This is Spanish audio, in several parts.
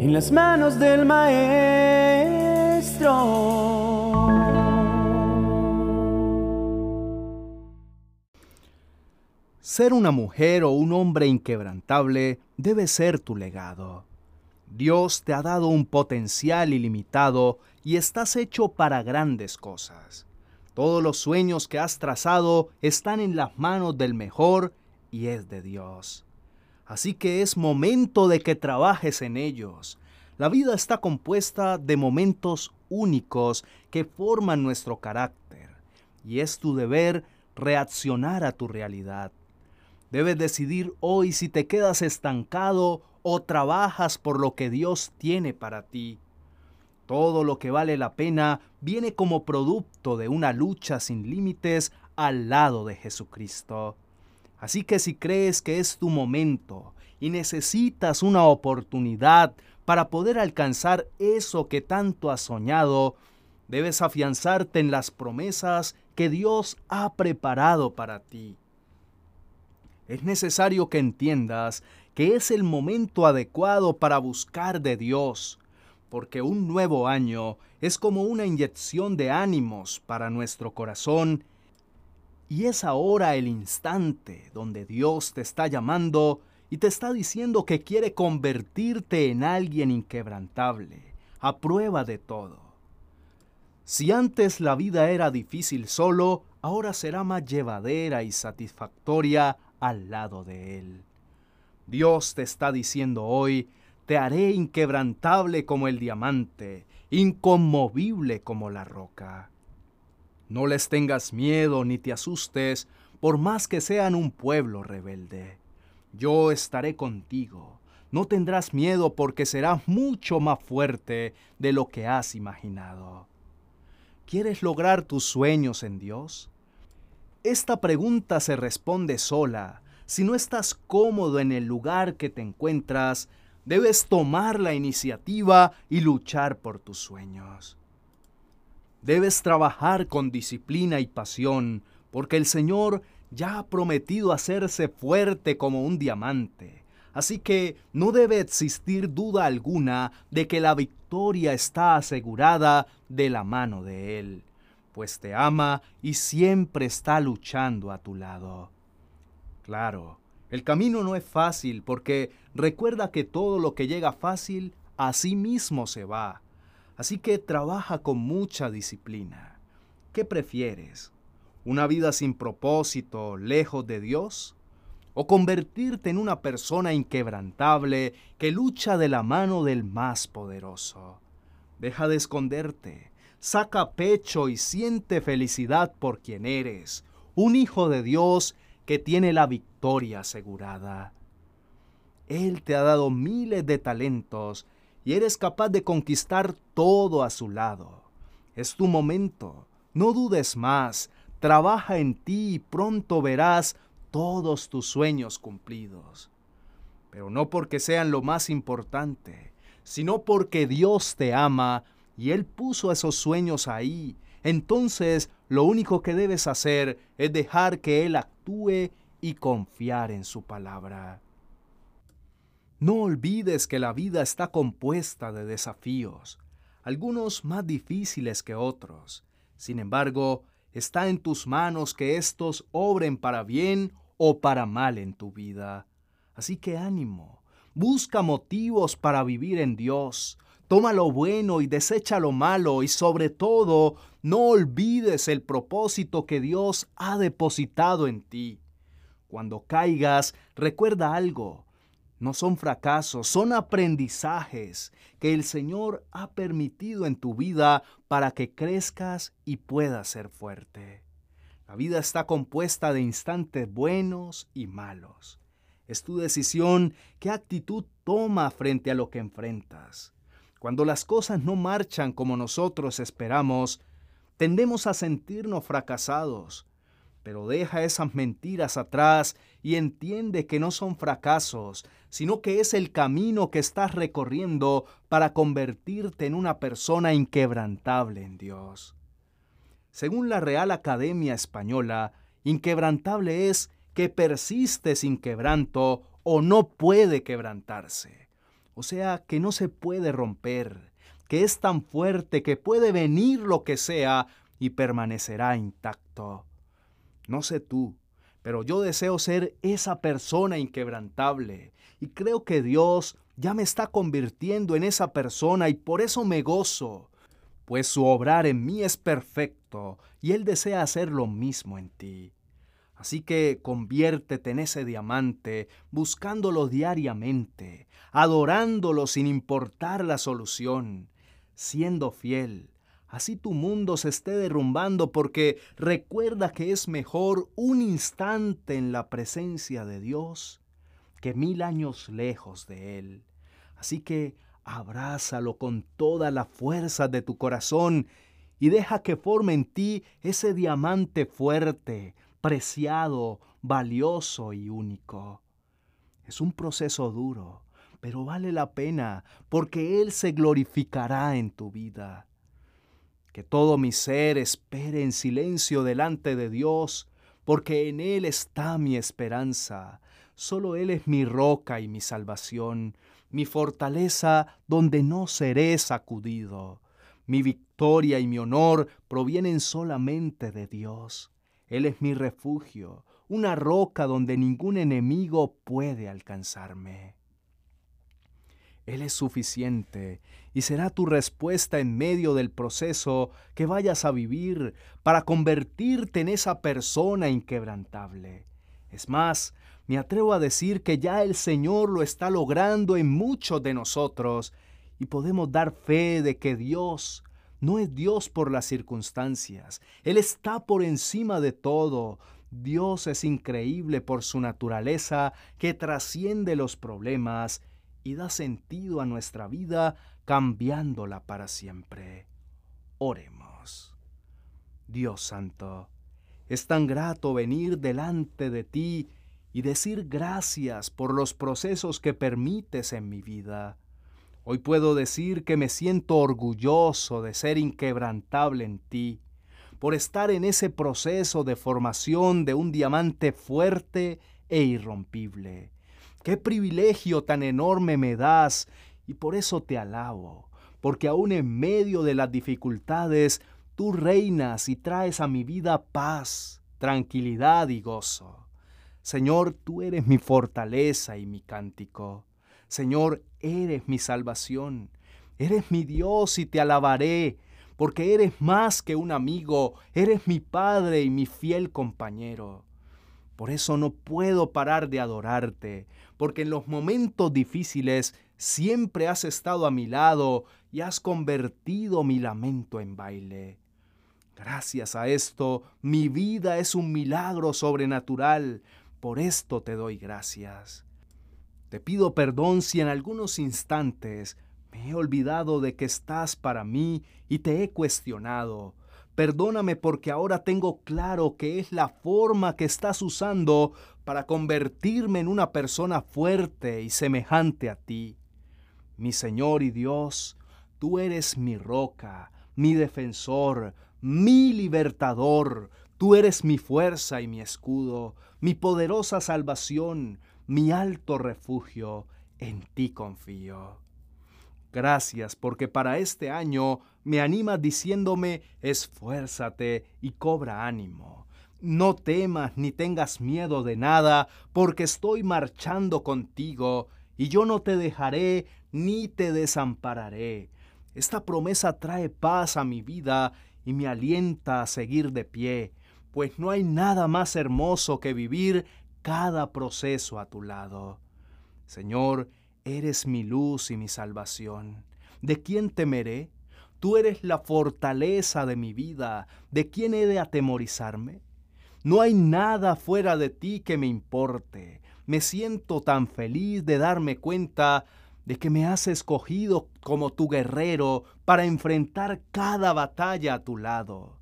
en las manos del Maestro. Ser una mujer o un hombre inquebrantable debe ser tu legado. Dios te ha dado un potencial ilimitado y estás hecho para grandes cosas. Todos los sueños que has trazado están en las manos del mejor y es de Dios. Así que es momento de que trabajes en ellos. La vida está compuesta de momentos únicos que forman nuestro carácter y es tu deber reaccionar a tu realidad. Debes decidir hoy si te quedas estancado o trabajas por lo que Dios tiene para ti. Todo lo que vale la pena viene como producto de una lucha sin límites al lado de Jesucristo. Así que si crees que es tu momento y necesitas una oportunidad para poder alcanzar eso que tanto has soñado, debes afianzarte en las promesas que Dios ha preparado para ti. Es necesario que entiendas que es el momento adecuado para buscar de Dios, porque un nuevo año es como una inyección de ánimos para nuestro corazón y es ahora el instante donde Dios te está llamando y te está diciendo que quiere convertirte en alguien inquebrantable, a prueba de todo. Si antes la vida era difícil solo, ahora será más llevadera y satisfactoria al lado de Él. Dios te está diciendo hoy, te haré inquebrantable como el diamante, inconmovible como la roca. No les tengas miedo ni te asustes, por más que sean un pueblo rebelde. Yo estaré contigo. No tendrás miedo porque serás mucho más fuerte de lo que has imaginado. ¿Quieres lograr tus sueños en Dios? Esta pregunta se responde sola. Si no estás cómodo en el lugar que te encuentras, debes tomar la iniciativa y luchar por tus sueños. Debes trabajar con disciplina y pasión, porque el Señor ya ha prometido hacerse fuerte como un diamante. Así que no debe existir duda alguna de que la victoria está asegurada de la mano de Él, pues te ama y siempre está luchando a tu lado. Claro, el camino no es fácil porque recuerda que todo lo que llega fácil, a sí mismo se va. Así que trabaja con mucha disciplina. ¿Qué prefieres? ¿Una vida sin propósito, lejos de Dios? ¿O convertirte en una persona inquebrantable que lucha de la mano del más poderoso? Deja de esconderte, saca pecho y siente felicidad por quien eres, un hijo de Dios que tiene la victoria asegurada. Él te ha dado miles de talentos y eres capaz de conquistar todo a su lado. Es tu momento. No dudes más. Trabaja en ti y pronto verás todos tus sueños cumplidos. Pero no porque sean lo más importante, sino porque Dios te ama y Él puso esos sueños ahí. Entonces lo único que debes hacer es dejar que Él actúe y confiar en su palabra. No olvides que la vida está compuesta de desafíos, algunos más difíciles que otros. Sin embargo, está en tus manos que éstos obren para bien o para mal en tu vida. Así que ánimo, busca motivos para vivir en Dios, toma lo bueno y desecha lo malo y sobre todo no olvides el propósito que Dios ha depositado en ti. Cuando caigas, recuerda algo, no son fracasos, son aprendizajes que el Señor ha permitido en tu vida para que crezcas y puedas ser fuerte. La vida está compuesta de instantes buenos y malos. Es tu decisión qué actitud toma frente a lo que enfrentas. Cuando las cosas no marchan como nosotros esperamos, tendemos a sentirnos fracasados, pero deja esas mentiras atrás y entiende que no son fracasos, sino que es el camino que estás recorriendo para convertirte en una persona inquebrantable en Dios. Según la Real Academia Española, inquebrantable es que persiste sin quebranto o no puede quebrantarse. o sea, que no se puede romper, que es tan fuerte que puede venir lo que sea y permanecerá intacto. No sé tú, pero yo deseo ser esa persona inquebrantable y creo que Dios ya me está convirtiendo en esa persona y por eso me gozo, pues su obrar en mí es perfecto y Él desea hacer lo mismo en ti. Así que conviértete en ese diamante, buscándolo diariamente, adorándolo sin importar la solución, siendo fiel. Así tu mundo se esté derrumbando porque recuerda que es mejor un instante en la presencia de Dios que mil años lejos de Él. Así que abrázalo con toda la fuerza de tu corazón y deja que forme en ti ese diamante fuerte, preciado, valioso y único. Es un proceso duro, pero vale la pena porque Él se glorificará en tu vida. Que todo mi ser espere en silencio delante de Dios, porque en Él está mi esperanza. Solo Él es mi roca y mi salvación, mi fortaleza donde no seré sacudido. Mi victoria y mi honor provienen solamente de Dios. Él es mi refugio, una roca donde ningún enemigo puede alcanzarme. Él es suficiente y será tu respuesta en medio del proceso que vayas a vivir para convertirte en esa persona inquebrantable. Es más, me atrevo a decir que ya el Señor lo está logrando en muchos de nosotros y podemos dar fe de que Dios no es Dios por las circunstancias. Él está por encima de todo. Dios es increíble por su naturaleza que trasciende los problemas y da sentido a nuestra vida cambiándola para siempre. Oremos. Dios Santo, es tan grato venir delante de ti y decir gracias por los procesos que permites en mi vida. Hoy puedo decir que me siento orgulloso de ser inquebrantable en ti, por estar en ese proceso de formación de un diamante fuerte e irrompible. Qué privilegio tan enorme me das y por eso te alabo, porque aún en medio de las dificultades tú reinas y traes a mi vida paz, tranquilidad y gozo. Señor, tú eres mi fortaleza y mi cántico. Señor, eres mi salvación. Eres mi Dios y te alabaré, porque eres más que un amigo, eres mi Padre y mi fiel compañero. Por eso no puedo parar de adorarte, porque en los momentos difíciles siempre has estado a mi lado y has convertido mi lamento en baile. Gracias a esto, mi vida es un milagro sobrenatural. Por esto te doy gracias. Te pido perdón si en algunos instantes me he olvidado de que estás para mí y te he cuestionado. Perdóname porque ahora tengo claro que es la forma que estás usando para convertirme en una persona fuerte y semejante a ti. Mi Señor y Dios, tú eres mi roca, mi defensor, mi libertador, tú eres mi fuerza y mi escudo, mi poderosa salvación, mi alto refugio, en ti confío. Gracias porque para este año me animas diciéndome, esfuérzate y cobra ánimo. No temas ni tengas miedo de nada, porque estoy marchando contigo, y yo no te dejaré ni te desampararé. Esta promesa trae paz a mi vida y me alienta a seguir de pie, pues no hay nada más hermoso que vivir cada proceso a tu lado. Señor, eres mi luz y mi salvación. ¿De quién temeré? Tú eres la fortaleza de mi vida. ¿De quién he de atemorizarme? No hay nada fuera de ti que me importe. Me siento tan feliz de darme cuenta de que me has escogido como tu guerrero para enfrentar cada batalla a tu lado.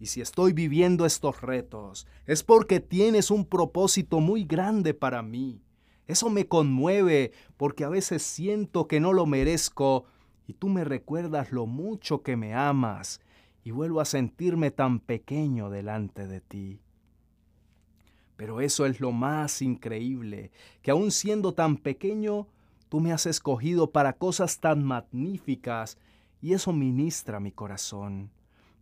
Y si estoy viviendo estos retos, es porque tienes un propósito muy grande para mí. Eso me conmueve porque a veces siento que no lo merezco y tú me recuerdas lo mucho que me amas y vuelvo a sentirme tan pequeño delante de ti. Pero eso es lo más increíble, que aun siendo tan pequeño, Tú me has escogido para cosas tan magníficas y eso ministra mi corazón.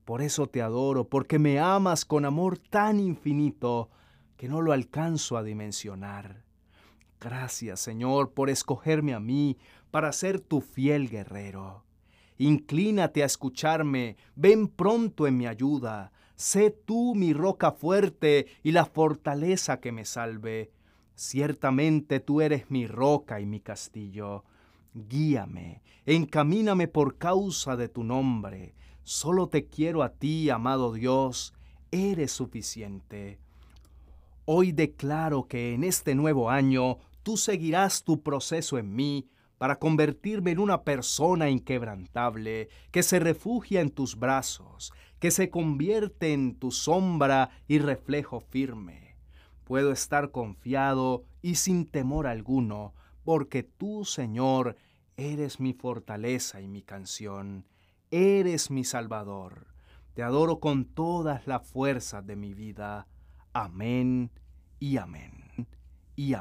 Por eso te adoro, porque me amas con amor tan infinito que no lo alcanzo a dimensionar. Gracias, Señor, por escogerme a mí para ser tu fiel guerrero. Inclínate a escucharme, ven pronto en mi ayuda. Sé tú mi roca fuerte y la fortaleza que me salve. Ciertamente tú eres mi roca y mi castillo. Guíame, encamíname por causa de tu nombre. Solo te quiero a ti, amado Dios, eres suficiente. Hoy declaro que en este nuevo año tú seguirás tu proceso en mí para convertirme en una persona inquebrantable que se refugia en tus brazos, que se convierte en tu sombra y reflejo firme. Puedo estar confiado y sin temor alguno, porque tú, Señor, eres mi fortaleza y mi canción, eres mi Salvador. Te adoro con todas las fuerzas de mi vida. Amén y amén y amén.